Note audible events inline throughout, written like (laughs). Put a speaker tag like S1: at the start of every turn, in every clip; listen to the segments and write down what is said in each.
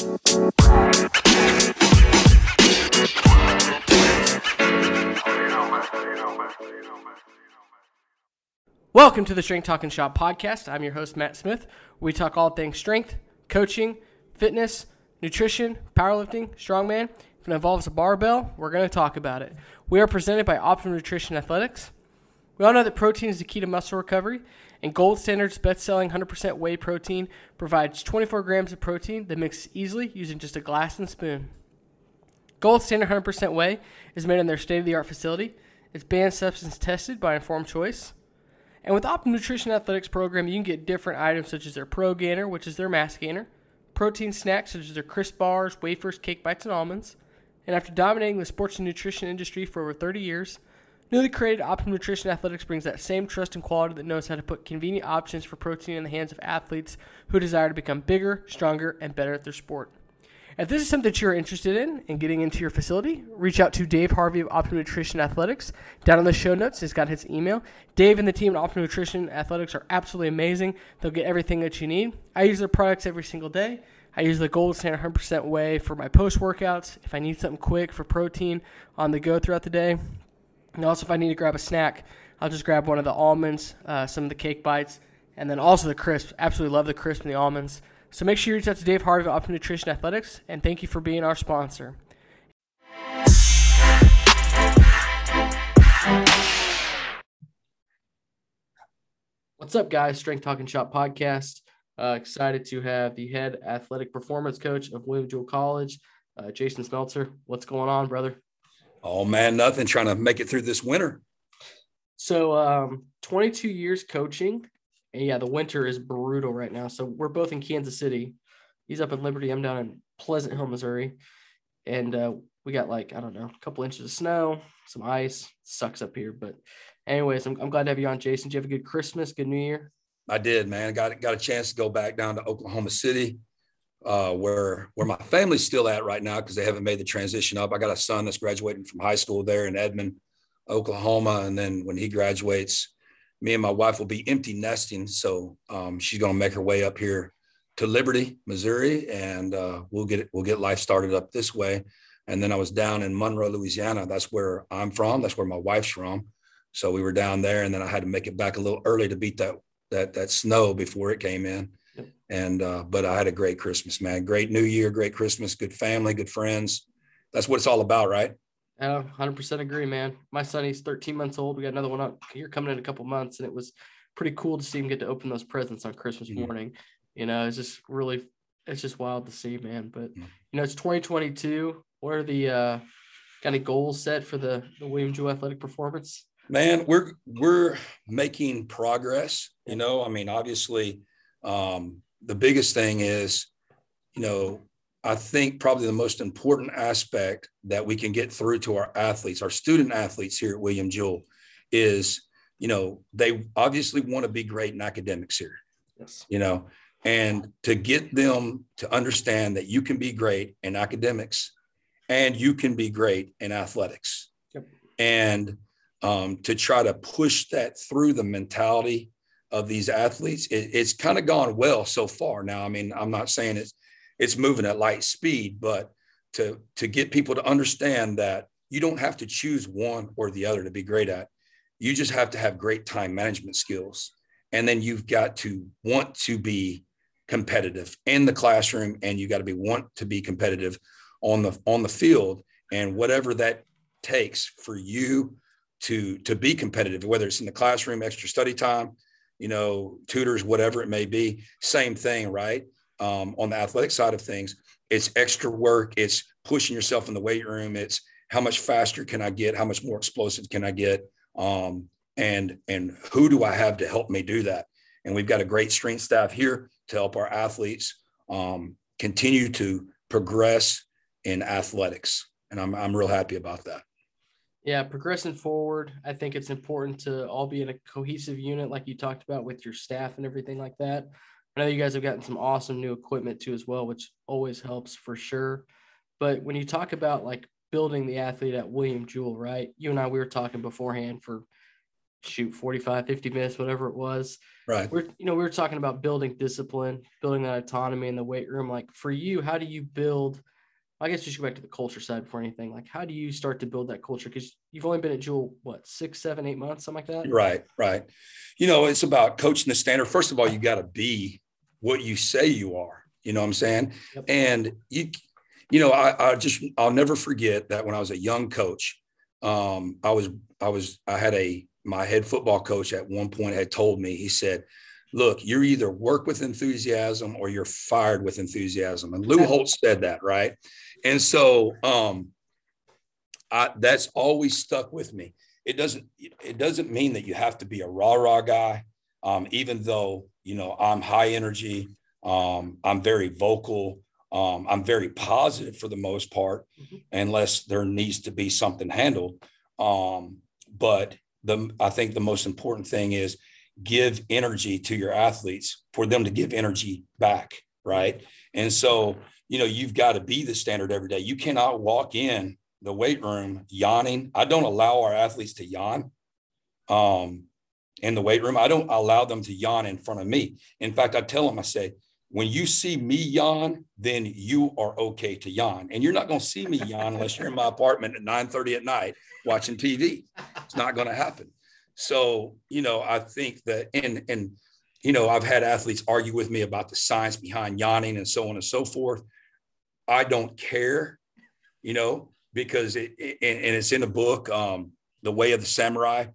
S1: Welcome to the Strength Talking Shop podcast. I'm your host, Matt Smith. We talk all things strength, coaching, fitness, nutrition, powerlifting, strongman. If it involves a barbell, we're going to talk about it. We are presented by Optimum Nutrition Athletics. We all know that protein is the key to muscle recovery, and Gold Standard's best selling 100% whey protein provides 24 grams of protein that mixes easily using just a glass and spoon. Gold Standard 100% whey is made in their state of the art facility. It's banned substance tested by Informed Choice. And with Optimum Nutrition Athletics program, you can get different items such as their Pro Gainer, which is their mass gainer, protein snacks such as their crisp bars, wafers, cake bites, and almonds. And after dominating the sports and nutrition industry for over 30 years, newly created Optimum Nutrition Athletics brings that same trust and quality that knows how to put convenient options for protein in the hands of athletes who desire to become bigger, stronger, and better at their sport. If this is something that you're interested in and getting into your facility, reach out to Dave Harvey of Optimum Nutrition Athletics. Down in the show notes, he's got his email. Dave and the team at Optimum Nutrition Athletics are absolutely amazing. They'll get everything that you need. I use their products every single day. I use the Gold Standard 100% whey for my post workouts. If I need something quick for protein on the go throughout the day, and also if I need to grab a snack, I'll just grab one of the almonds, uh, some of the cake bites, and then also the crisps. Absolutely love the crisp and the almonds. So make sure you reach out to Dave Harvey of Optimum Nutrition Athletics, and thank you for being our sponsor. What's up, guys? Strength Talking Shop podcast. Uh, excited to have the head athletic performance coach of William Jewell College, uh, Jason Smeltzer. What's going on, brother?
S2: Oh man, nothing. Trying to make it through this winter.
S1: So, um, 22 years coaching. And yeah, the winter is brutal right now. So we're both in Kansas City. He's up in Liberty. I'm down in Pleasant Hill, Missouri. And uh, we got like, I don't know, a couple inches of snow, some ice. Sucks up here. But, anyways, I'm, I'm glad to have you on, Jason. Did you have a good Christmas, good New Year?
S2: I did, man. Got got a chance to go back down to Oklahoma City, uh, where where my family's still at right now because they haven't made the transition up. I got a son that's graduating from high school there in Edmond, Oklahoma, and then when he graduates, me and my wife will be empty nesting. So um, she's going to make her way up here to Liberty, Missouri, and uh, we'll get we'll get life started up this way. And then I was down in Monroe, Louisiana. That's where I'm from. That's where my wife's from. So we were down there, and then I had to make it back a little early to beat that that that snow before it came in. And uh, but I had a great Christmas, man. Great New Year, great Christmas, good family, good friends. That's what it's all about, right?
S1: Yeah, hundred percent agree, man. My son, he's 13 months old. We got another one up here coming in a couple months, and it was pretty cool to see him get to open those presents on Christmas mm-hmm. morning. You know, it's just really, it's just wild to see, man. But mm-hmm. you know, it's 2022. What are the uh, kind of goals set for the the William Jewell Athletic Performance?
S2: Man, we're we're making progress. You know, I mean, obviously, um, the biggest thing is, you know, I think probably the most important aspect that we can get through to our athletes, our student athletes here at William Jewell, is you know they obviously want to be great in academics here. Yes. You know, and to get them to understand that you can be great in academics and you can be great in athletics, yep. and um, to try to push that through the mentality of these athletes, it, it's kind of gone well so far. Now, I mean, I'm not saying it's it's moving at light speed, but to to get people to understand that you don't have to choose one or the other to be great at. You just have to have great time management skills. And then you've got to want to be competitive in the classroom and you got to be want to be competitive on the on the field and whatever that takes for you to to be competitive whether it's in the classroom extra study time you know tutors whatever it may be same thing right um, on the athletic side of things, it's extra work. It's pushing yourself in the weight room. It's how much faster can I get? How much more explosive can I get? Um, and and who do I have to help me do that? And we've got a great strength staff here to help our athletes um, continue to progress in athletics. And I'm I'm real happy about that.
S1: Yeah, progressing forward, I think it's important to all be in a cohesive unit, like you talked about with your staff and everything like that. I know you guys have gotten some awesome new equipment too as well, which always helps for sure. But when you talk about like building the athlete at William Jewell, right? You and I we were talking beforehand for shoot 45, 50 minutes, whatever it was.
S2: Right.
S1: We're, you know, we were talking about building discipline, building that autonomy in the weight room. Like for you, how do you build? I guess we should go back to the culture side before anything. Like, how do you start to build that culture? Because you've only been at Jewell, what, six, seven, eight months, something like that?
S2: Right, right. You know, it's about coaching the standard. First of all, you got to be what you say you are. You know what I'm saying? Yep. And you, you know, I, I just, I'll never forget that when I was a young coach, um, I was, I was, I had a, my head football coach at one point had told me, he said, look, you're either work with enthusiasm or you're fired with enthusiasm. And Lou Holtz said that, right? And so um, I, that's always stuck with me. It doesn't it doesn't mean that you have to be a rah rah guy. Um, even though you know I'm high energy, um, I'm very vocal, um, I'm very positive for the most part, mm-hmm. unless there needs to be something handled. Um, but the I think the most important thing is give energy to your athletes for them to give energy back, right? And so you know, you've got to be the standard every day. You cannot walk in the weight room yawning. I don't allow our athletes to yawn um, in the weight room. I don't allow them to yawn in front of me. In fact, I tell them, I say, when you see me yawn, then you are okay to yawn. And you're not going to see me yawn unless you're in my apartment at 9 30 at night watching TV. It's not going to happen. So, you know, I think that, and, and, you know, I've had athletes argue with me about the science behind yawning and so on and so forth. I don't care, you know, because it, it and it's in the book, um, The Way of the Samurai.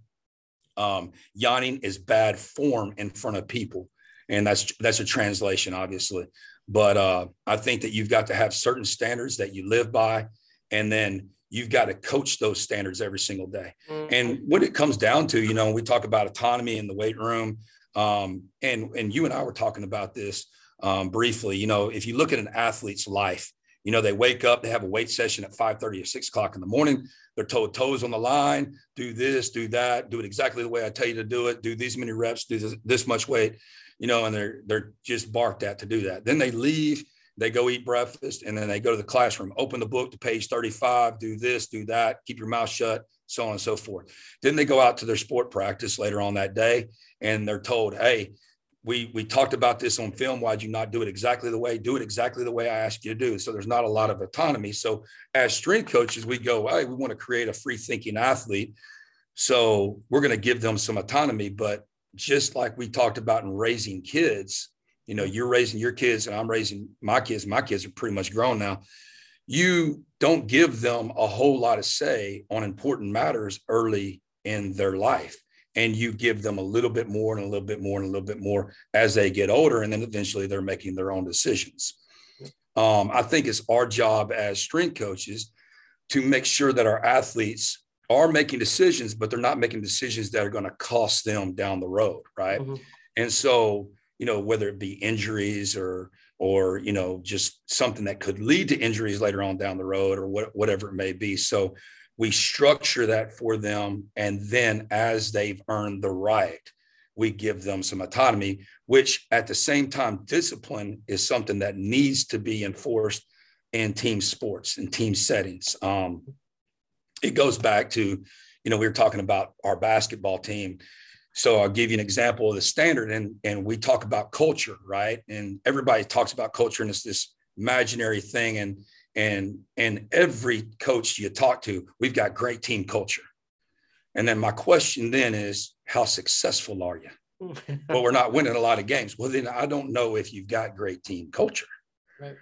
S2: Um, yawning is bad form in front of people. And that's that's a translation, obviously. But uh, I think that you've got to have certain standards that you live by, and then you've got to coach those standards every single day. Mm-hmm. And what it comes down to, you know, we talk about autonomy in the weight room, um, and and you and I were talking about this um, briefly. You know, if you look at an athlete's life, you know, they wake up, they have a weight session at 5 30 or 6 o'clock in the morning. They're told toes on the line, do this, do that, do it exactly the way I tell you to do it, do these many reps, do this, this much weight, you know, and they're they're just barked at to do that. Then they leave, they go eat breakfast, and then they go to the classroom, open the book to page 35, do this, do that, keep your mouth shut, so on and so forth. Then they go out to their sport practice later on that day, and they're told, hey, we we talked about this on film. Why'd you not do it exactly the way do it exactly the way i asked you to do? So there's not a lot of autonomy. So as strength coaches we go hey we want to create a free thinking athlete. So we're going to give them some autonomy but just like we talked about in raising kids you know you're raising your kids and i'm raising my kids my kids are pretty much grown now. You don't give them a whole lot of say on important matters early in their life and you give them a little bit more and a little bit more and a little bit more as they get older and then eventually they're making their own decisions. Um, i think it's our job as strength coaches to make sure that our athletes are making decisions but they're not making decisions that are going to cost them down the road right? Mm-hmm. and so you know whether it be injuries or or you know just something that could lead to injuries later on down the road or what, whatever it may be. So we structure that for them and then as they've earned the right we give them some autonomy which at the same time discipline is something that needs to be enforced in team sports and team settings. Um, it goes back to you know we were talking about our basketball team. So i'll give you an example of the standard and and we talk about culture right? And everybody talks about culture and it's this imaginary thing and and and every coach you talk to we've got great team culture. And then my question then is how successful are you? (laughs) Well we're not winning a lot of games. Well then i don't know if you've got great team culture. Right.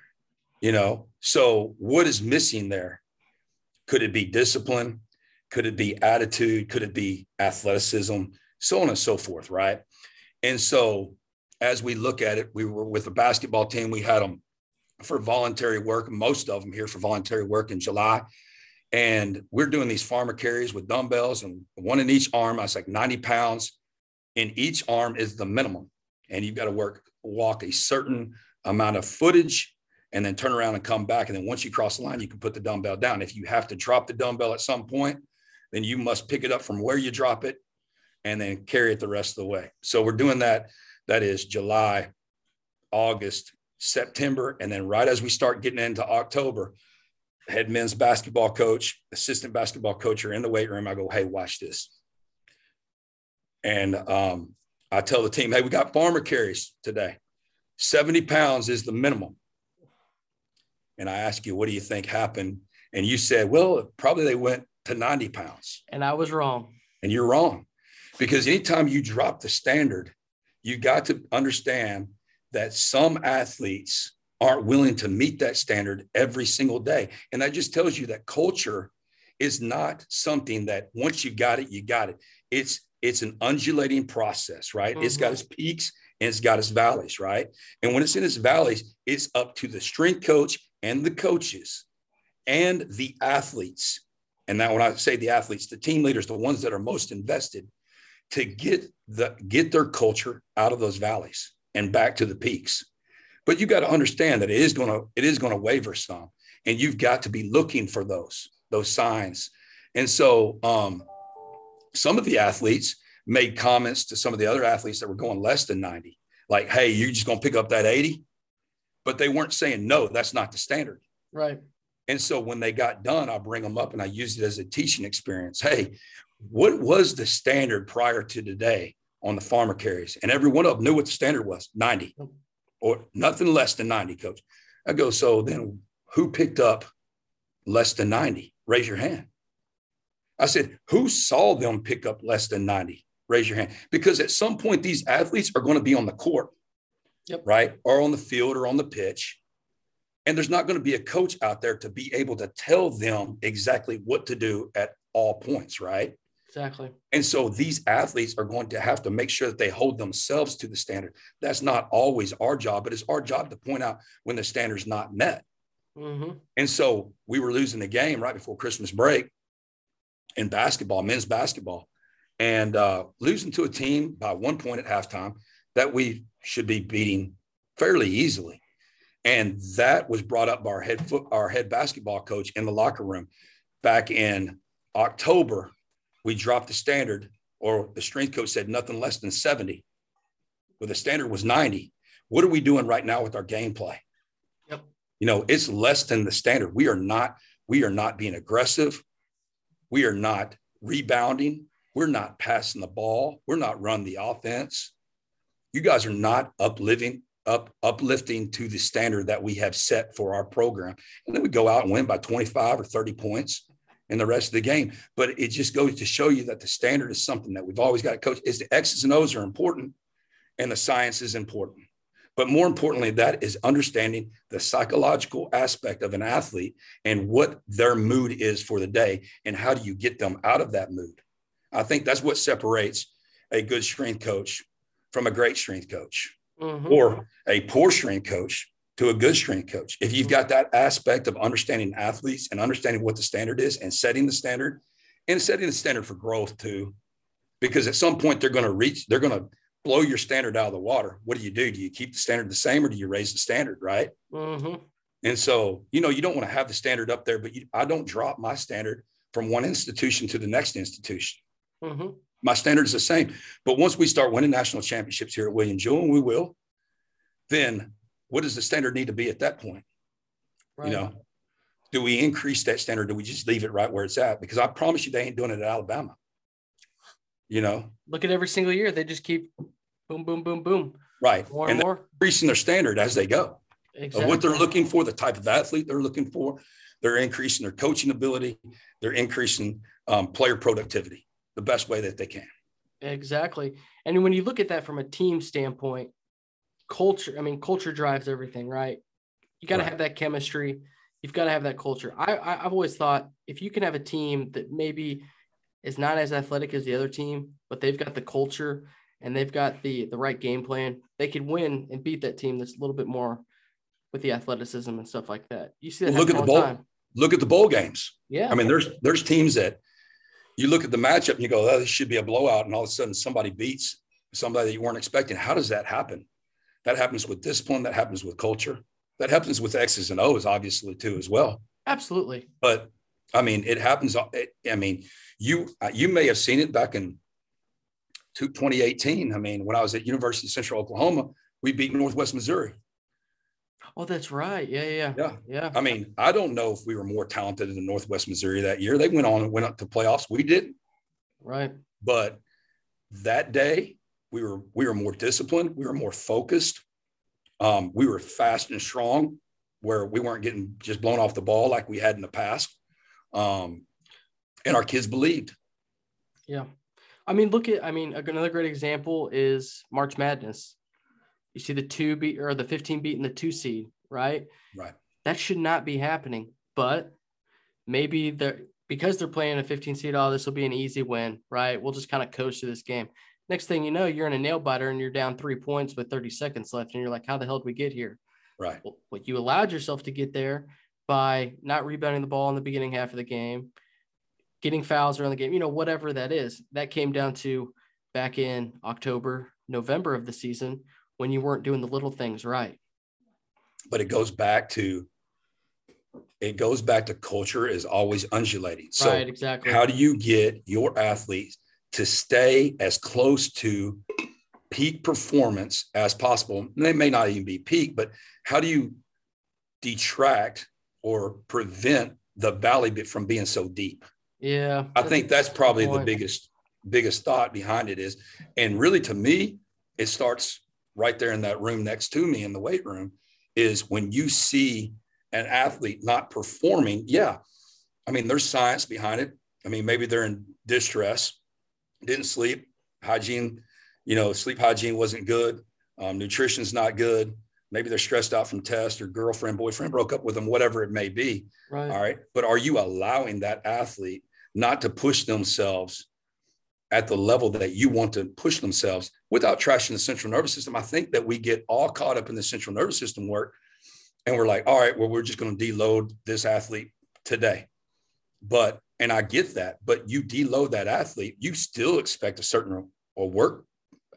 S2: You know so what is missing there? Could it be discipline? Could it be attitude? Could it be athleticism? So on and so forth right? And so as we look at it we were with the basketball team we had them for voluntary work, most of them here for voluntary work in July. And we're doing these farmer carries with dumbbells and one in each arm. I was like 90 pounds in each arm is the minimum. And you've got to work, walk a certain amount of footage and then turn around and come back. And then once you cross the line, you can put the dumbbell down. If you have to drop the dumbbell at some point, then you must pick it up from where you drop it and then carry it the rest of the way. So we're doing that. That is July, August, September, and then right as we start getting into October, head men's basketball coach, assistant basketball coach are in the weight room. I go, hey, watch this. And um, I tell the team, hey, we got farmer carries today. 70 pounds is the minimum. And I ask you, what do you think happened? And you said, well, probably they went to 90 pounds.
S1: And I was wrong.
S2: And you're wrong. Because anytime you drop the standard, you got to understand that some athletes aren't willing to meet that standard every single day. And that just tells you that culture is not something that once you got it, you got it. It's it's an undulating process, right? Mm-hmm. It's got mm-hmm. its peaks and it's got its valleys, right? And when it's in its valleys, it's up to the strength coach and the coaches and the athletes. And now when I say the athletes, the team leaders, the ones that are most invested to get the get their culture out of those valleys and back to the peaks. But you got to understand that it is going to it is going to waver some, and you've got to be looking for those those signs. And so, um, some of the athletes made comments to some of the other athletes that were going less than 90, like, "Hey, you're just going to pick up that 80," but they weren't saying no. That's not the standard.
S1: Right.
S2: And so when they got done, I bring them up and I use it as a teaching experience. Hey, what was the standard prior to today on the farmer carries? And every one of them knew what the standard was 90 or nothing less than 90, coach. I go, so then who picked up less than 90? Raise your hand. I said, who saw them pick up less than 90? Raise your hand. Because at some point, these athletes are going to be on the court,
S1: yep.
S2: right? Or on the field or on the pitch. And there's not going to be a coach out there to be able to tell them exactly what to do at all points, right?
S1: Exactly.
S2: And so these athletes are going to have to make sure that they hold themselves to the standard. That's not always our job, but it's our job to point out when the standard's not met.
S1: Mm-hmm.
S2: And so we were losing the game right before Christmas break in basketball, men's basketball, and uh, losing to a team by one point at halftime that we should be beating fairly easily. And that was brought up by our head foot, our head basketball coach in the locker room back in October we dropped the standard, or the strength coach said nothing less than 70. Well, the standard was 90. What are we doing right now with our gameplay?
S1: Yep.
S2: You know, it's less than the standard. We are not, we are not being aggressive. We are not rebounding. We're not passing the ball. We're not running the offense. You guys are not uplifting, up, uplifting to the standard that we have set for our program. And then we go out and win by 25 or 30 points in the rest of the game. But it just goes to show you that the standard is something that we've always got to coach. Is the X's and O's are important, and the science is important. But more importantly, that is understanding the psychological aspect of an athlete and what their mood is for the day, and how do you get them out of that mood. I think that's what separates a good strength coach from a great strength coach
S1: mm-hmm.
S2: or a poor strength coach to a good strength coach. If you've got that aspect of understanding athletes and understanding what the standard is and setting the standard and setting the standard for growth too, because at some point they're going to reach, they're going to blow your standard out of the water. What do you do? Do you keep the standard the same or do you raise the standard? Right.
S1: Mm-hmm.
S2: And so, you know, you don't want to have the standard up there, but you, I don't drop my standard from one institution to the next institution.
S1: Mm-hmm.
S2: My standard is the same. But once we start winning national championships here at William Jewell, and we will, then what does the standard need to be at that point? Right. You know, do we increase that standard? Do we just leave it right where it's at? Because I promise you, they ain't doing it at Alabama. You know,
S1: look at every single year, they just keep boom, boom, boom, boom.
S2: Right.
S1: More and, and more.
S2: Increasing their standard as they go.
S1: Exactly.
S2: Of what they're looking for, the type of athlete they're looking for. They're increasing their coaching ability. They're increasing um, player productivity the best way that they can.
S1: Exactly. And when you look at that from a team standpoint, culture. I mean, culture drives everything, right? You got to right. have that chemistry. You've got to have that culture. I, I I've always thought if you can have a team that maybe is not as athletic as the other team, but they've got the culture and they've got the the right game plan, they could win and beat that team that's a little bit more with the athleticism and stuff like that. You see that.
S2: Well, look at the bowl. Time. Look at the bowl games.
S1: Yeah.
S2: I mean, there's there's teams that you look at the matchup and you go, oh, this should be a blowout, and all of a sudden somebody beats somebody that you weren't expecting. How does that happen? That happens with discipline. That happens with culture. That happens with X's and O's, obviously, too, as well.
S1: Absolutely.
S2: But I mean, it happens. I mean, you uh, you may have seen it back in 2018. I mean, when I was at University of Central Oklahoma, we beat Northwest Missouri.
S1: Oh, that's right. Yeah, yeah,
S2: yeah,
S1: yeah.
S2: I mean, I don't know if we were more talented than Northwest Missouri that year. They went on and went up to playoffs. We didn't.
S1: Right.
S2: But that day we were we were more disciplined, we were more focused, um, we were fast and strong, where we weren't getting just blown off the ball like we had in the past, um, and our kids believed.
S1: Yeah, I mean, look at I mean another great example is March Madness. You see the two beat or the 15 beating the two seed, right?
S2: Right.
S1: That should not be happening, but maybe they're because they're playing a 15 seed. Oh, this will be an easy win, right? We'll just kind of coast through this game. Next thing you know, you're in a nail biter and you're down three points with 30 seconds left, and you're like, "How the hell did we get here?"
S2: Right.
S1: Well, what you allowed yourself to get there by not rebounding the ball in the beginning half of the game, getting fouls around the game, you know, whatever that is. That came down to back in October, November of the season when you weren't doing the little things right.
S2: But it goes back to it goes back to culture is always undulating. So
S1: right, exactly.
S2: how do you get your athletes to stay as close to peak performance as possible? And they may not even be peak, but how do you detract or prevent the valley bit from being so deep?
S1: Yeah.
S2: I think that's probably the biggest biggest thought behind it is and really to me it starts right there in that room next to me in the weight room is when you see an athlete not performing yeah i mean there's science behind it i mean maybe they're in distress didn't sleep hygiene you know sleep hygiene wasn't good um, nutrition's not good maybe they're stressed out from test or girlfriend boyfriend broke up with them whatever it may be
S1: right.
S2: all right but are you allowing that athlete not to push themselves at the level that you want to push themselves without trashing the central nervous system. I think that we get all caught up in the central nervous system work and we're like, all right, well, we're just going to deload this athlete today. But, and I get that, but you deload that athlete, you still expect a certain or work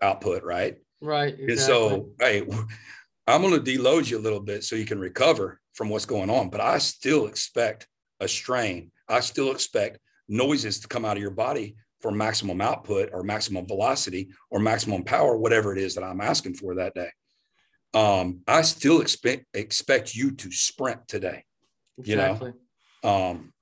S2: output, right?
S1: Right.
S2: Exactly. And so, hey, (laughs) I'm going to deload you a little bit so you can recover from what's going on, but I still expect a strain. I still expect noises to come out of your body for maximum output or maximum velocity or maximum power, whatever it is that I'm asking for that day. Um, I still expect expect you to sprint today. Exactly. You know, um,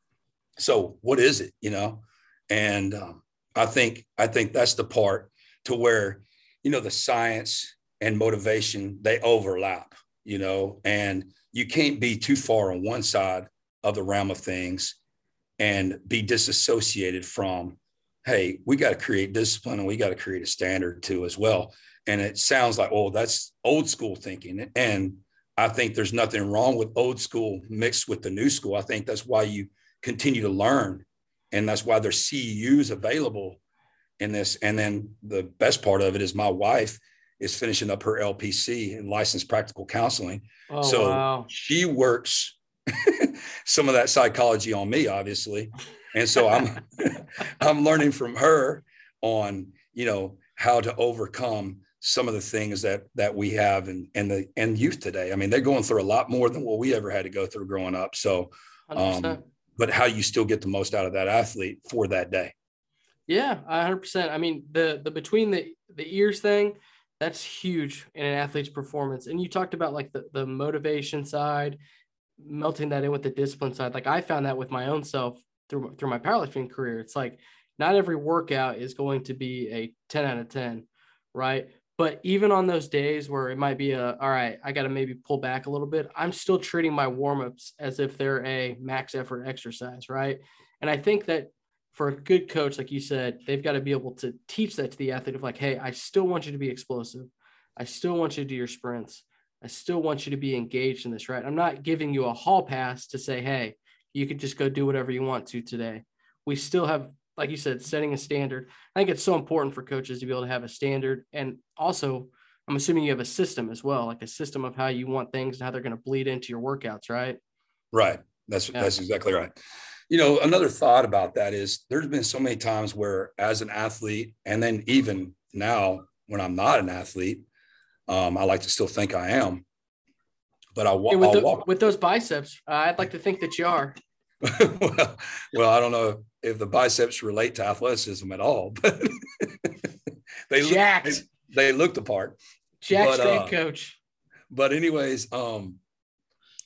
S2: so what is it? You know, and um, I think I think that's the part to where you know the science and motivation they overlap. You know, and you can't be too far on one side of the realm of things and be disassociated from hey we got to create discipline and we got to create a standard too as well and it sounds like oh that's old school thinking and i think there's nothing wrong with old school mixed with the new school i think that's why you continue to learn and that's why there's ceus available in this and then the best part of it is my wife is finishing up her lpc in licensed practical counseling oh, so wow. she works (laughs) some of that psychology on me, obviously. And so I'm (laughs) I'm learning from her on, you know, how to overcome some of the things that that we have and and the and youth today. I mean, they're going through a lot more than what we ever had to go through growing up. So um, but how you still get the most out of that athlete for that day.
S1: Yeah, 100%. I mean, the the between the the ears thing, that's huge in an athlete's performance. And you talked about like the the motivation side melting that in with the discipline side. Like I found that with my own self through through my powerlifting career. It's like not every workout is going to be a 10 out of 10, right? But even on those days where it might be a all right, I got to maybe pull back a little bit, I'm still treating my warm-ups as if they're a max effort exercise, right? And I think that for a good coach, like you said, they've got to be able to teach that to the athlete of like, hey, I still want you to be explosive. I still want you to do your sprints. I still want you to be engaged in this, right? I'm not giving you a hall pass to say, hey, you could just go do whatever you want to today. We still have, like you said, setting a standard. I think it's so important for coaches to be able to have a standard. And also, I'm assuming you have a system as well, like a system of how you want things and how they're going to bleed into your workouts, right?
S2: Right. That's yeah. that's exactly right. You know, another thought about that is there's been so many times where as an athlete, and then even now when I'm not an athlete, um, I like to still think I am, but I,
S1: hey, with, the, walk. with those biceps, uh, I'd like to think that you are. (laughs)
S2: well, well, I don't know if the biceps relate to athleticism at all, (laughs) but they Jacked. Look, they, they looked apart.
S1: Jack but, strength uh, coach.
S2: But anyways, um,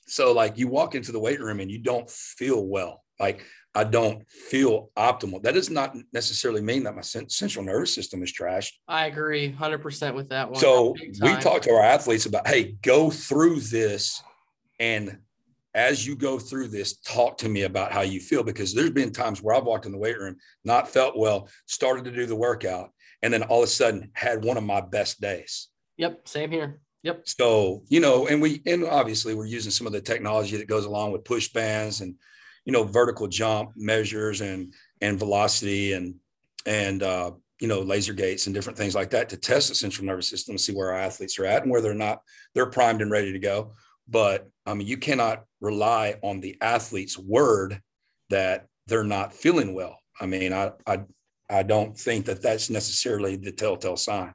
S2: so like you walk into the weight room and you don't feel well, like I don't feel optimal. That does not necessarily mean that my central nervous system is trashed.
S1: I agree 100% with that one.
S2: So we talk to our athletes about, hey, go through this. And as you go through this, talk to me about how you feel because there's been times where I've walked in the weight room, not felt well, started to do the workout, and then all of a sudden had one of my best days.
S1: Yep. Same here. Yep.
S2: So, you know, and we, and obviously we're using some of the technology that goes along with push bands and, you know, vertical jump measures and, and velocity and, and, uh, you know, laser gates and different things like that to test the central nervous system and see where our athletes are at and whether or not they're primed and ready to go. But I mean, you cannot rely on the athlete's word that they're not feeling well. I mean, I, I, I don't think that that's necessarily the telltale sign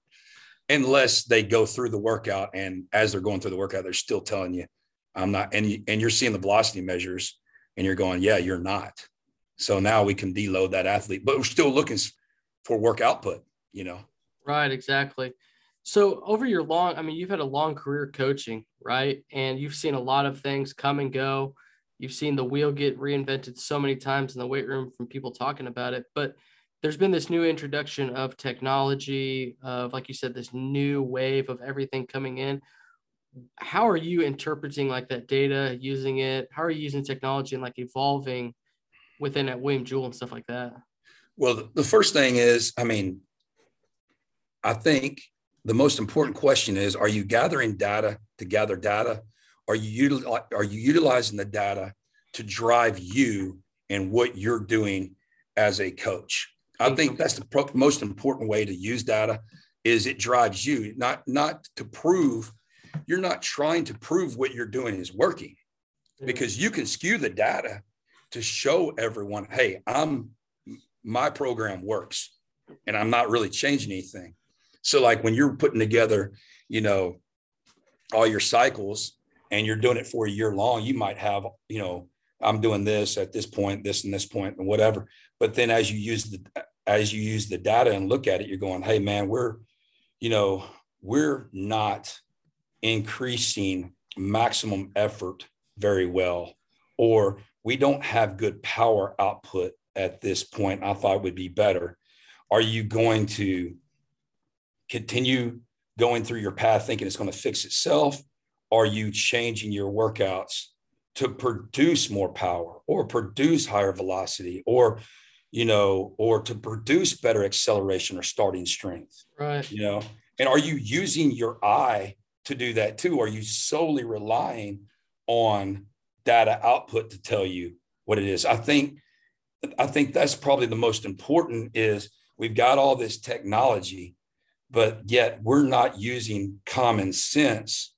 S2: unless they go through the workout. And as they're going through the workout they're still telling you i'm not and, you, and you're seeing the velocity measures and you're going yeah you're not. So now we can deload that athlete but we're still looking for work output you know?
S1: Right exactly so over your long i mean you've had a long career coaching right? And you've seen a lot of things come and go. You've seen the wheel get reinvented so many times in the weight room from people talking about it. But there's been this new introduction of technology of like you said this new wave of everything coming in. How are you interpreting like that data using it? How are you using technology and like evolving within at william jewell and stuff like that?
S2: Well the first thing is i mean i think the most important question is are you gathering data to gather data? Are you util- are you utilizing the data to drive you and what you're doing as a coach? I think that's the pro- most important way to use data is it drives you not not to prove you're not trying to prove what you're doing is working. Mm-hmm. Because you can skew the data to show everyone hey i'm my program works and i'm not really changing anything so like when you're putting together you know all your cycles and you're doing it for a year long you might have you know i'm doing this at this point this and this point and whatever but then as you use the as you use the data and look at it, you're going, hey, man, we're, you know, we're not increasing maximum effort very well, or we don't have good power output at this point. I thought would be better. Are you going to continue going through your path thinking it's going to fix itself? Are you changing your workouts to produce more power or produce higher velocity or you know, or to produce better acceleration or starting strength.
S1: Right.
S2: You know, and are you using your eye to do that too? Are you solely relying on data output to tell you what it is? I think I think that's probably the most important is we've got all this technology, but yet we're not using common sense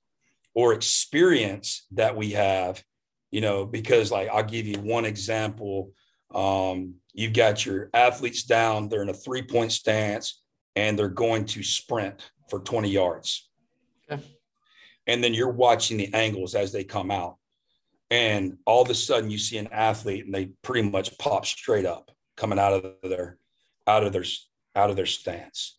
S2: or experience that we have, you know, because like I'll give you one example. Um, You've got your athletes down, they're in a three point stance, and they're going to sprint for 20 yards. Okay. And then you're watching the angles as they come out. And all of a sudden you see an athlete and they pretty much pop straight up coming out of their out of their out of their stance.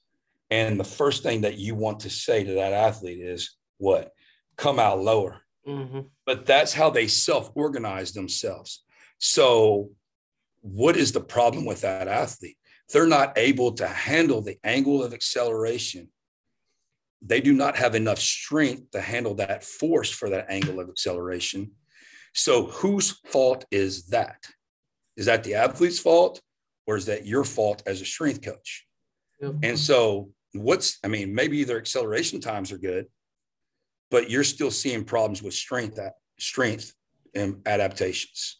S2: And the first thing that you want to say to that athlete is what? Come out lower. Mm-hmm. But that's how they self-organize themselves. So what is the problem with that athlete? They're not able to handle the angle of acceleration. They do not have enough strength to handle that force for that angle of acceleration. So, whose fault is that? Is that the athlete's fault or is that your fault as a strength coach? Mm-hmm. And so, what's, I mean, maybe their acceleration times are good, but you're still seeing problems with strength, strength and adaptations.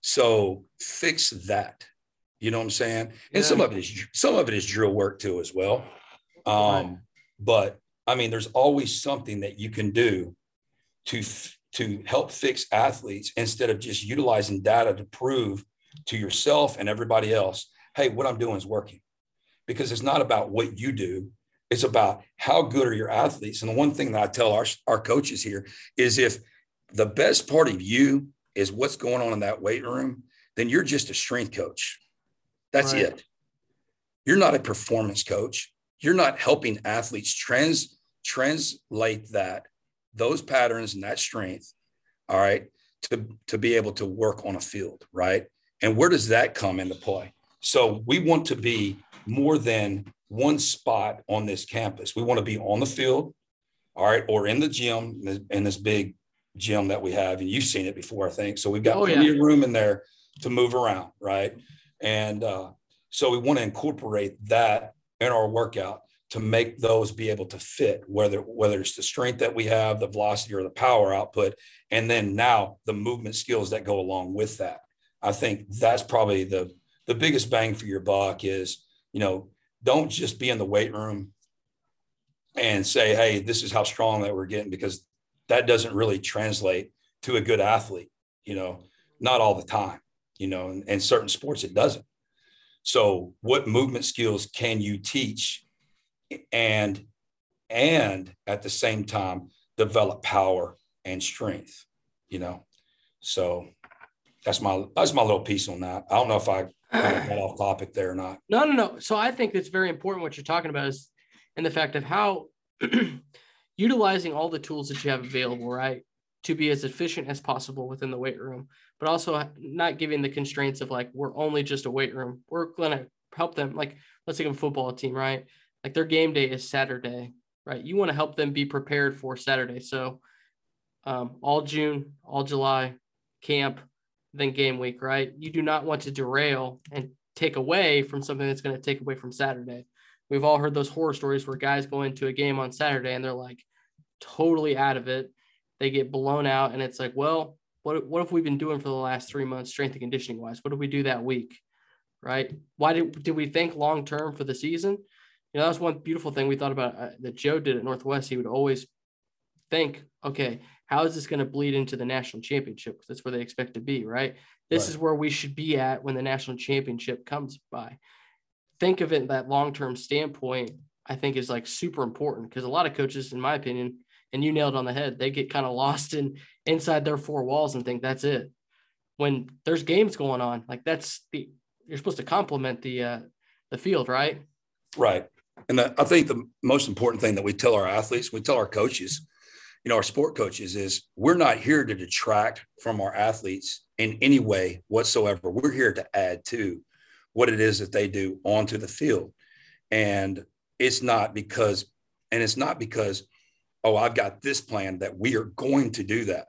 S2: So fix that. You know what I'm saying? And yeah. some of it is some of it is drill work too as well. Um, but I mean, there's always something that you can do to to help fix athletes instead of just utilizing data to prove to yourself and everybody else, hey, what I'm doing is working. Because it's not about what you do, it's about how good are your athletes. And the one thing that I tell our, our coaches here is if the best part of you is what's going on in that weight room, then you're just a strength coach. That's right. it. You're not a performance coach. You're not helping athletes trans translate that those patterns and that strength, all right, to, to be able to work on a field, right? And where does that come into play? So we want to be more than one spot on this campus. We want to be on the field, all right, or in the gym, in this big gym that we have. And you've seen it before, I think. So we've got oh, plenty yeah. of room in there to move around, right? And uh, so we want to incorporate that in our workout to make those be able to fit, whether whether it's the strength that we have, the velocity or the power output, and then now the movement skills that go along with that. I think that's probably the the biggest bang for your buck is, you know, don't just be in the weight room and say, hey, this is how strong that we're getting, because that doesn't really translate to a good athlete, you know, not all the time, you know, and, and certain sports it doesn't. So what movement skills can you teach and and at the same time develop power and strength, you know? So that's my that's my little piece on that. I don't know if I got off topic there or not.
S1: No, no, no. So I think it's very important what you're talking about is in the fact of how (clears throat) utilizing all the tools that you have available, right? To be as efficient as possible within the weight room, but also not giving the constraints of like, we're only just a weight room. We're going to help them. Like, let's take a football team, right? Like their game day is Saturday, right? You want to help them be prepared for Saturday. So, um, all June, all July, camp, then game week, right? You do not want to derail and take away from something that's going to take away from Saturday. We've all heard those horror stories where guys go into a game on Saturday and they're like totally out of it. They get blown out, and it's like, well, what what have we been doing for the last three months, strength and conditioning wise? What did we do that week? Right? Why did did we think long term for the season? You know, that's one beautiful thing we thought about uh, that Joe did at Northwest. He would always think, okay, how is this going to bleed into the national championship? Because that's where they expect to be, right? This right. is where we should be at when the national championship comes by think of it that long term standpoint, I think is like super important because a lot of coaches, in my opinion, and you nailed on the head, they get kind of lost in inside their four walls and think that's it. When there's games going on, like that's the you're supposed to complement the uh, the field, right?
S2: Right. And I think the most important thing that we tell our athletes, we tell our coaches, you know, our sport coaches is we're not here to detract from our athletes in any way whatsoever. We're here to add to what it is that they do onto the field. And it's not because, and it's not because, oh, I've got this plan that we are going to do that.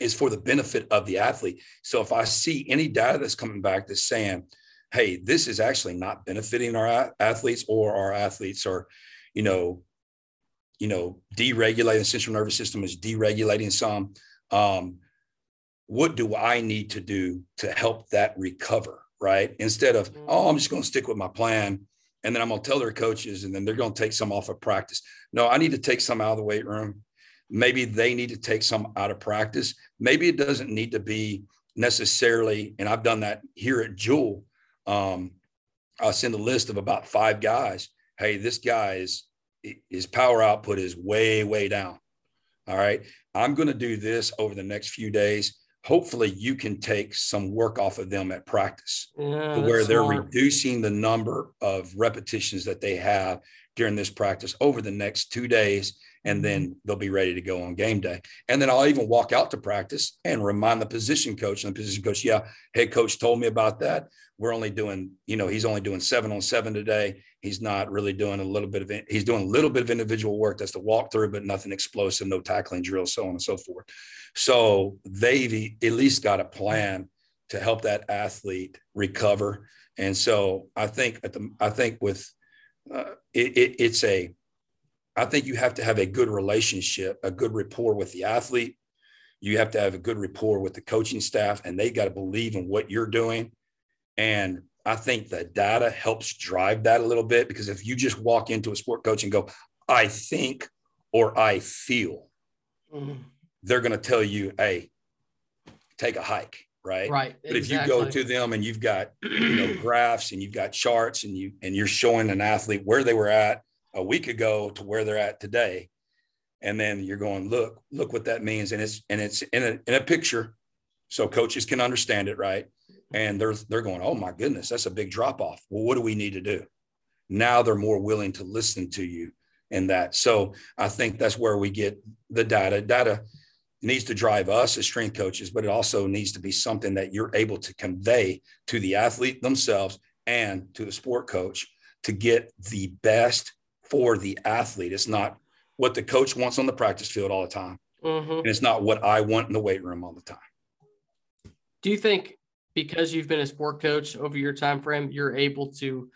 S2: It's for the benefit of the athlete. So if I see any data that's coming back that's saying, hey, this is actually not benefiting our athletes or our athletes are, you know, you know, deregulating the central nervous system is deregulating some. Um, what do I need to do to help that recover? right? Instead of, mm-hmm. oh, I'm just going to stick with my plan. And then I'm going to tell their coaches, and then they're going to take some off of practice. No, I need to take some out of the weight room. Maybe they need to take some out of practice. Maybe it doesn't need to be necessarily, and I've done that here at Jewell. Um, I'll send a list of about five guys. Hey, this guy is his power output is way, way down. All right. I'm going to do this over the next few days hopefully you can take some work off of them at practice yeah, where they're smart. reducing the number of repetitions that they have during this practice over the next two days and mm-hmm. then they'll be ready to go on game day. And then i'll even walk out to practice and remind the position coach and the position coach yeah head coach told me about that. We're only doing you know he's only doing seven on seven today. He's not really doing a little bit of he's doing a little bit of individual work. That's the walkthrough but nothing explosive no tackling drills so on and so forth. So they've at least got a plan to help that athlete recover. And so I think at the I think with uh, it, it, it's a I think you have to have a good relationship, a good rapport with the athlete. You have to have a good rapport with the coaching staff, and they got to believe in what you're doing. And I think the data helps drive that a little bit because if you just walk into a sport coach and go, I think or I feel, mm-hmm they're going to tell you, hey, take a hike, right?
S1: Right.
S2: But exactly. if you go to them and you've got you know (clears throat) graphs and you've got charts and you and you're showing an athlete where they were at a week ago to where they're at today, and then you're going, look, look what that means, and it's and it's in a in a picture, so coaches can understand it, right? And they're they're going, oh my goodness, that's a big drop off. Well, what do we need to do? Now they're more willing to listen to you in that. So I think that's where we get the data. Data needs to drive us as strength coaches, but it also needs to be something that you're able to convey to the athlete themselves and to the sport coach to get the best for the athlete. It's not what the coach wants on the practice field all the time. Mm-hmm. And it's not what I want in the weight room all the time.
S1: Do you think because you've been a sport coach over your time frame, you're able to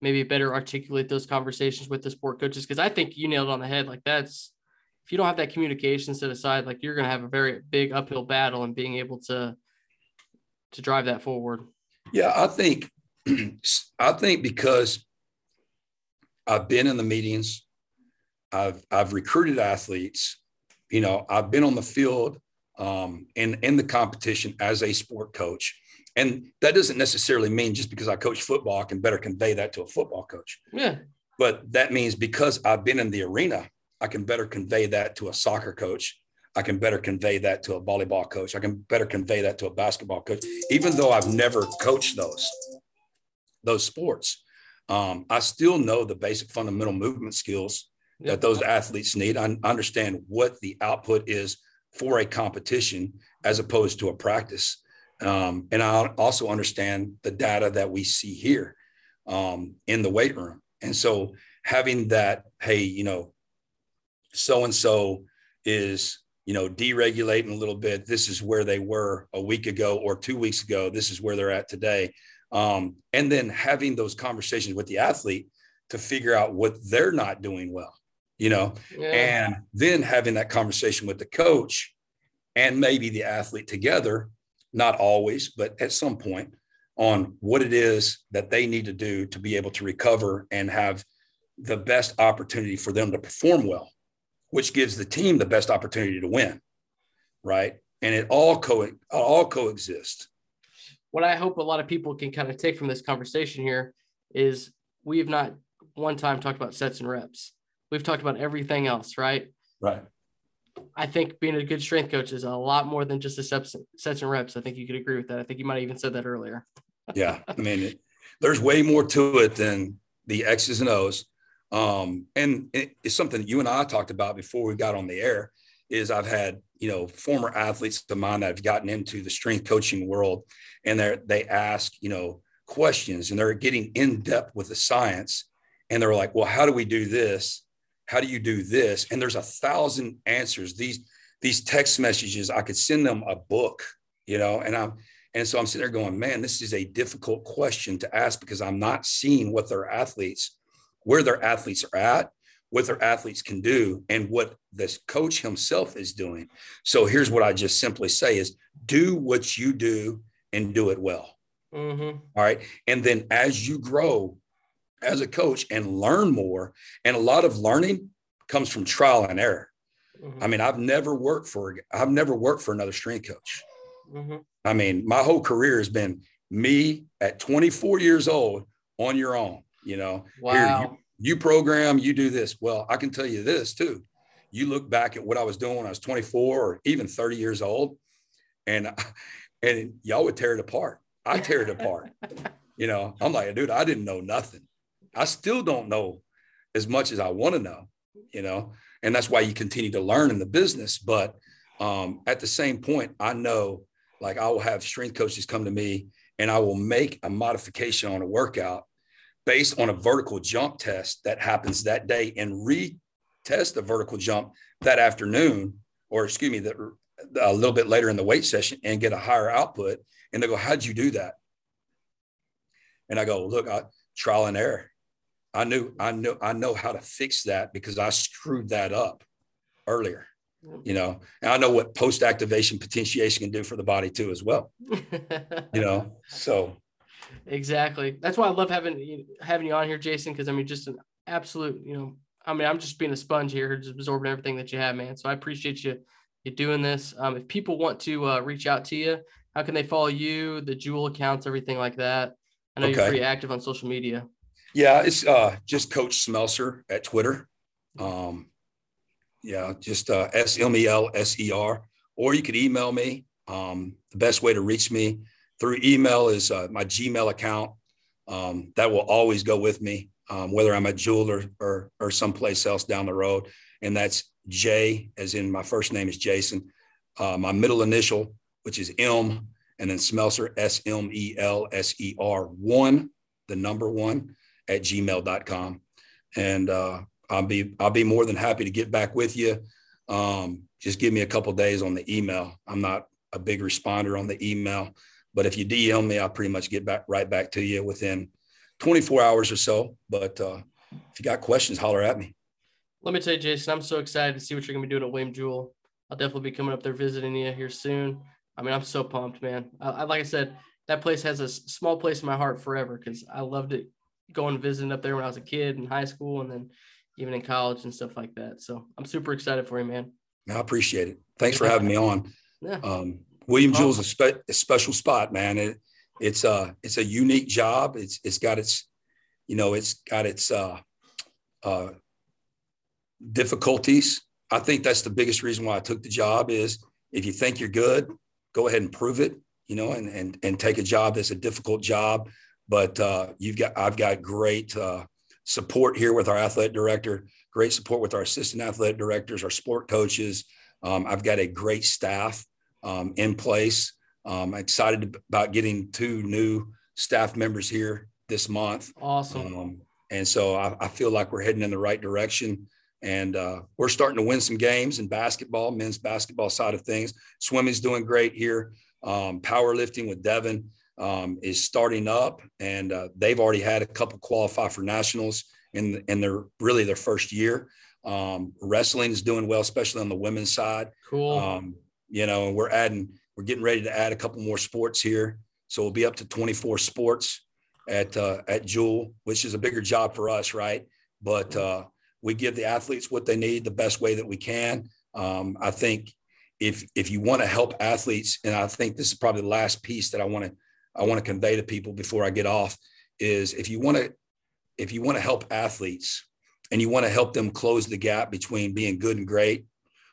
S1: maybe better articulate those conversations with the sport coaches? Because I think you nailed on the head. Like that's if you don't have that communication set aside, like you're going to have a very big uphill battle and being able to to drive that forward.
S2: Yeah, I think (clears throat) I think because I've been in the meetings, I've I've recruited athletes, you know, I've been on the field um, in in the competition as a sport coach, and that doesn't necessarily mean just because I coach football, I can better convey that to a football coach.
S1: Yeah,
S2: but that means because I've been in the arena I can better convey that to a soccer coach. I can better convey that to a volleyball coach. I can better convey that to a basketball coach, even though I've never coached those those sports. Um, I still know the basic fundamental movement skills yep. that those athletes need. I understand what the output is for a competition as opposed to a practice. Um, and I also understand the data that we see here um, in the weight room. And so having that, hey, you know, so and so is you know deregulating a little bit this is where they were a week ago or two weeks ago this is where they're at today um, and then having those conversations with the athlete to figure out what they're not doing well you know yeah. and then having that conversation with the coach and maybe the athlete together not always but at some point on what it is that they need to do to be able to recover and have the best opportunity for them to perform well which gives the team the best opportunity to win, right? And it all co all coexist.
S1: What I hope a lot of people can kind of take from this conversation here is we have not one time talked about sets and reps. We've talked about everything else, right?
S2: Right.
S1: I think being a good strength coach is a lot more than just a sets, sets and reps. I think you could agree with that. I think you might have even said that earlier. (laughs)
S2: yeah. I mean, it, there's way more to it than the X's and O's. Um, and it's something you and I talked about before we got on the air is I've had, you know, former athletes of mine that have gotten into the strength coaching world and they they ask, you know, questions and they're getting in depth with the science. And they're like, well, how do we do this? How do you do this? And there's a thousand answers. These, these text messages, I could send them a book, you know, and I'm, and so I'm sitting there going, man, this is a difficult question to ask because I'm not seeing what their athletes where their athletes are at, what their athletes can do, and what this coach himself is doing. So here's what I just simply say is do what you do and do it well. Mm-hmm. All right. And then as you grow as a coach and learn more, and a lot of learning comes from trial and error. Mm-hmm. I mean, I've never worked for I've never worked for another strength coach. Mm-hmm. I mean, my whole career has been me at 24 years old on your own you know
S1: wow. Here,
S2: you, you program you do this. Well i can tell you this too. You look back at what i was doing when i was 24 or even 30 years old and (laughs) and y'all would tear it apart. I tear it apart. (laughs) You know i'm like dude i didn't know nothing. I still don't know as much as i want to know you know? And that's why you continue to learn in the business. But um, at the same point i know like i will have strength coaches come to me and i will make a modification on a workout based on a vertical jump test that happens that day and retest the vertical jump that afternoon, or excuse me, that a little bit later in the weight session and get a higher output. And they go, How'd you do that? And I go, Look, I, trial and error. I knew, I knew, I know how to fix that because I screwed that up earlier. You know, and I know what post activation potentiation can do for the body too, as well. (laughs) you know, so
S1: Exactly. That's why I love having having you on here, Jason. Because I mean, just an absolute, you know, I mean, I'm just being a sponge here, just absorbing everything that you have, man. So I appreciate you you doing this. Um, if people want to uh, reach out to you, how can they follow you, the Jewell accounts, everything like that? I know okay. you're pretty active on social media.
S2: Yeah, it's uh, just Coach Smelser at Twitter. Um, yeah, just uh, S M E L S E R, or you could email me. Um, the best way to reach me through email is uh, my Gmail account. Um, that will always go with me, um, whether I'm at Jewell or, or, or someplace else down the road. And that's J, as in my first name is Jason, uh, my middle initial, which is M, and then Smelser, S M E L S E R, one, the number one, at gmail.com. And uh, I'll be I'll be more than happy to get back with you. Um, just give me a couple days on the email. I'm not a big responder on the email, but if you DM me, I'll pretty much get back right back to you within 24 hours or so. But uh, if you got questions, holler at me.
S1: Let me tell you, Jason, I'm so excited to see what you're gonna be doing at William Jewell. I'll definitely be coming up there visiting you here soon. I mean, I'm so pumped, man. I, I like I said, that place has a small place in my heart forever because I loved it going visiting up there when I was a kid in high school and then even in college and stuff like that. So I'm super excited for you, man.
S2: I appreciate it. Thanks for having me on. Yeah. Um, William Jewell is a, spe- a, special spot, man. It, it's a uh, it's a unique job. It's it's got its, you know, it's got its uh, uh, difficulties. I think that's the biggest reason why I took the job is if you think you're good, go ahead and prove it, you know, and and and take a job that's a difficult job. But uh, you've got I've got great uh, support here with our athletic director, great support with our assistant athletic directors, our sport coaches. Um, I've got a great staff um, in place. Um, I'm excited about getting two new staff members here this month.
S1: Awesome.
S2: Um, and so I, I, feel like we're heading in the right direction. And uh, we're starting to win some games in basketball, men's basketball side of things. Swimming's doing great here. Um, powerlifting with Devin um, is starting up, and uh, they've already had a couple qualify for nationals in in their really their first year. Um, wrestling is doing well, especially on the women's side.
S1: Cool.
S2: You know, and we're adding, we're getting ready to add a couple more sports here, so we'll be up to 24 sports at uh, at Jewell, which is a bigger job for us, right? But uh, we give the athletes what they need the best way that we can. Um, I think if if you want to help athletes, and I think this is probably the last piece that I want to I want to convey to people before I get off is if you want to if you want to help athletes and you want to help them close the gap between being good and great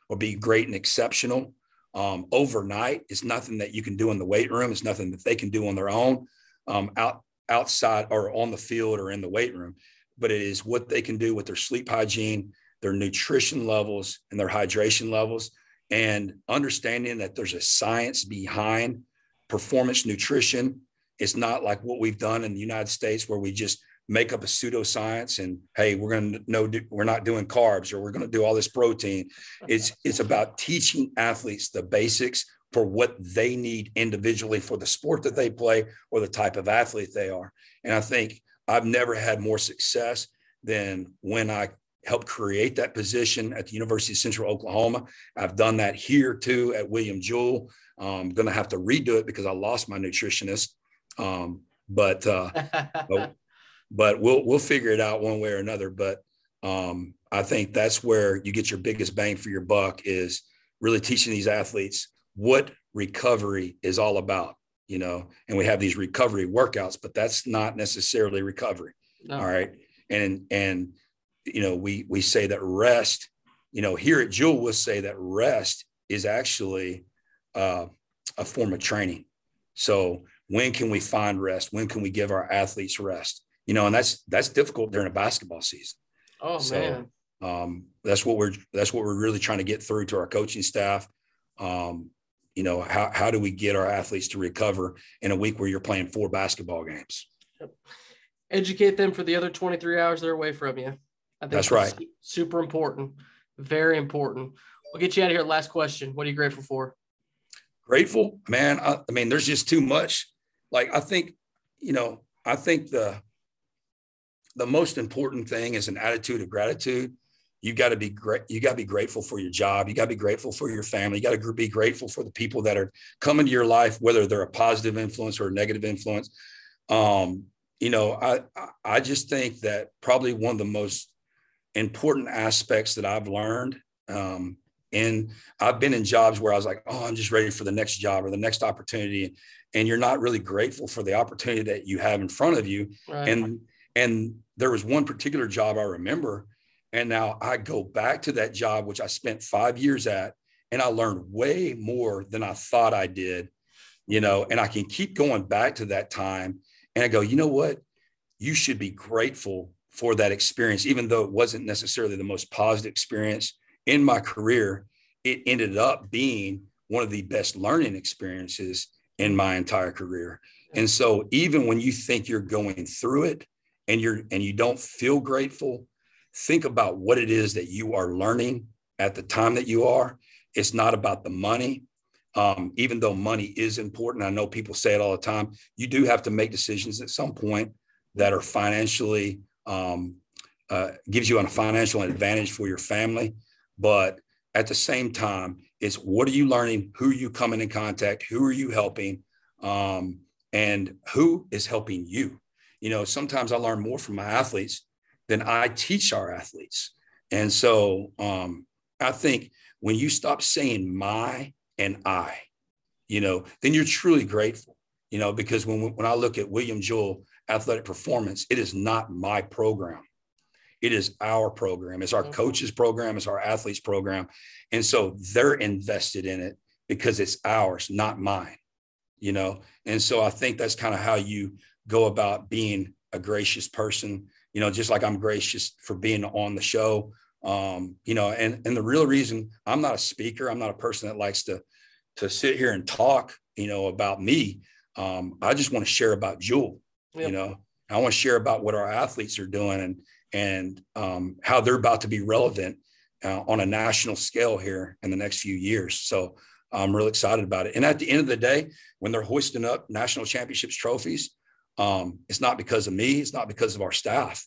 S2: or be great and exceptional um, overnight. It's nothing that you can do in the weight room. It's nothing that they can do on their own um, out outside or on the field or in the weight room. But it is what they can do with their sleep hygiene, their nutrition levels, and their hydration levels, and understanding that there's a science behind performance nutrition. It's not like what we've done in the United States where we just make up a pseudoscience and hey, we're going to know we're not doing carbs or we're going to do all this protein. It's (laughs) it's about teaching athletes the basics for what they need individually for the sport that they play or the type of athlete they are. And I think I've never had more success than when I helped create that position at the University of Central Oklahoma. I've done that here too at William Jewell. I'm going to have to redo it because I lost my nutritionist. Um, but, uh, (laughs) but, but we'll we'll figure it out one way or another. But um, I think that's where you get your biggest bang for your buck is really teaching these athletes what recovery is all about you know, and we have these recovery workouts, but that's not necessarily recovery. No. All right. And, and, you know, we, we say that rest, you know, here at Jewell, we'll say that rest is actually uh, a form of training. So when can we find rest? When can we give our athletes rest? You know, and that's, that's difficult during a basketball season.
S1: Oh so, man.
S2: Um, that's what we're, that's what we're really trying to get through to our coaching staff. Um, you know how, how do we get our athletes to recover in a week where you're playing four basketball games?
S1: Educate them for the other 23 hours they're away from you.
S2: I think that's, right.
S1: super important. Very important. We'll get you out of here. Last question. What are you grateful for?
S2: Grateful? Man I, I mean there's just too much. Like i think you know i think the the most important thing is an attitude of gratitude you got to be great. You got to be grateful for your job. You got to be grateful for your family. You got to be grateful for the people that are coming to your life, whether they're a positive influence or a negative influence. Um, you know, I I just think that probably one of the most important aspects that I've learned. Um, and I've been in jobs where I was like, oh, I'm just ready for the next job or the next opportunity, and you're not really grateful for the opportunity that you have in front of you. Right. And and there was one particular job I remember and now I go back to that job, which I spent five years at, and I learned way more than I thought I did, you know, and I can keep going back to that time. And I go, you know what? You should be grateful for that experience, even though it wasn't necessarily the most positive experience in my career. It ended up being one of the best learning experiences in my entire career. And so even when you think you're going through it and you're and you don't feel grateful, think about what it is that you are learning at the time that you are. It's not about the money. Um, even though money is important, I know people say it all the time. You do have to make decisions at some point that are financially um, uh, gives you a financial advantage for your family. But at the same time, it's what are you learning? Who are you coming in contact? Who are you helping? Um, and who is helping you? You know, sometimes I learn more from my athletes than I teach our athletes. And so um, I think when you stop saying my and I, you know, then you're truly grateful, you know, because when, when I look at William Jewell athletic performance, it is not my program. It is our program. It's our mm-hmm. coaches program. It's our athletes program. And so they're invested in it because it's ours, not mine, you know? And so I think that's kind of how you go about being a gracious person, you know, just like I'm gracious for being on the show. Um, you know, and and the real reason I'm not a speaker, I'm not a person that likes to to sit here and talk, you know, about me. Um, I just want to share about Jewell, yep. you know. I want to share about what our athletes are doing and and um, how they're about to be relevant uh, on a national scale here in the next few years. So I'm really excited about it. And at the end of the day, when they're hoisting up national championships trophies, um, it's not because of me. It's not because of our staff.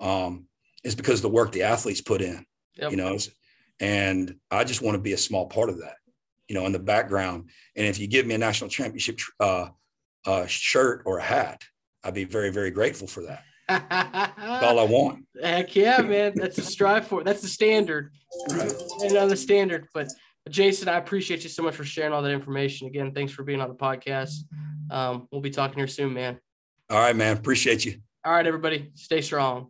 S2: Um, it's because of the work the athletes put in. Yep. You know, and I just want to be a small part of that. You know, in the background. And if you give me a national championship uh, uh, shirt or a hat, I'd be very, very grateful for that. That's all I want. (laughs)
S1: Heck yeah, man. That's the strive for. That's the standard. Right. And on the standard. But Jason, I appreciate you so much for sharing all that information. Again, thanks for being on the podcast. Um, we'll be talking here soon, man.
S2: All right, man. Appreciate you.
S1: All right, everybody. Stay strong.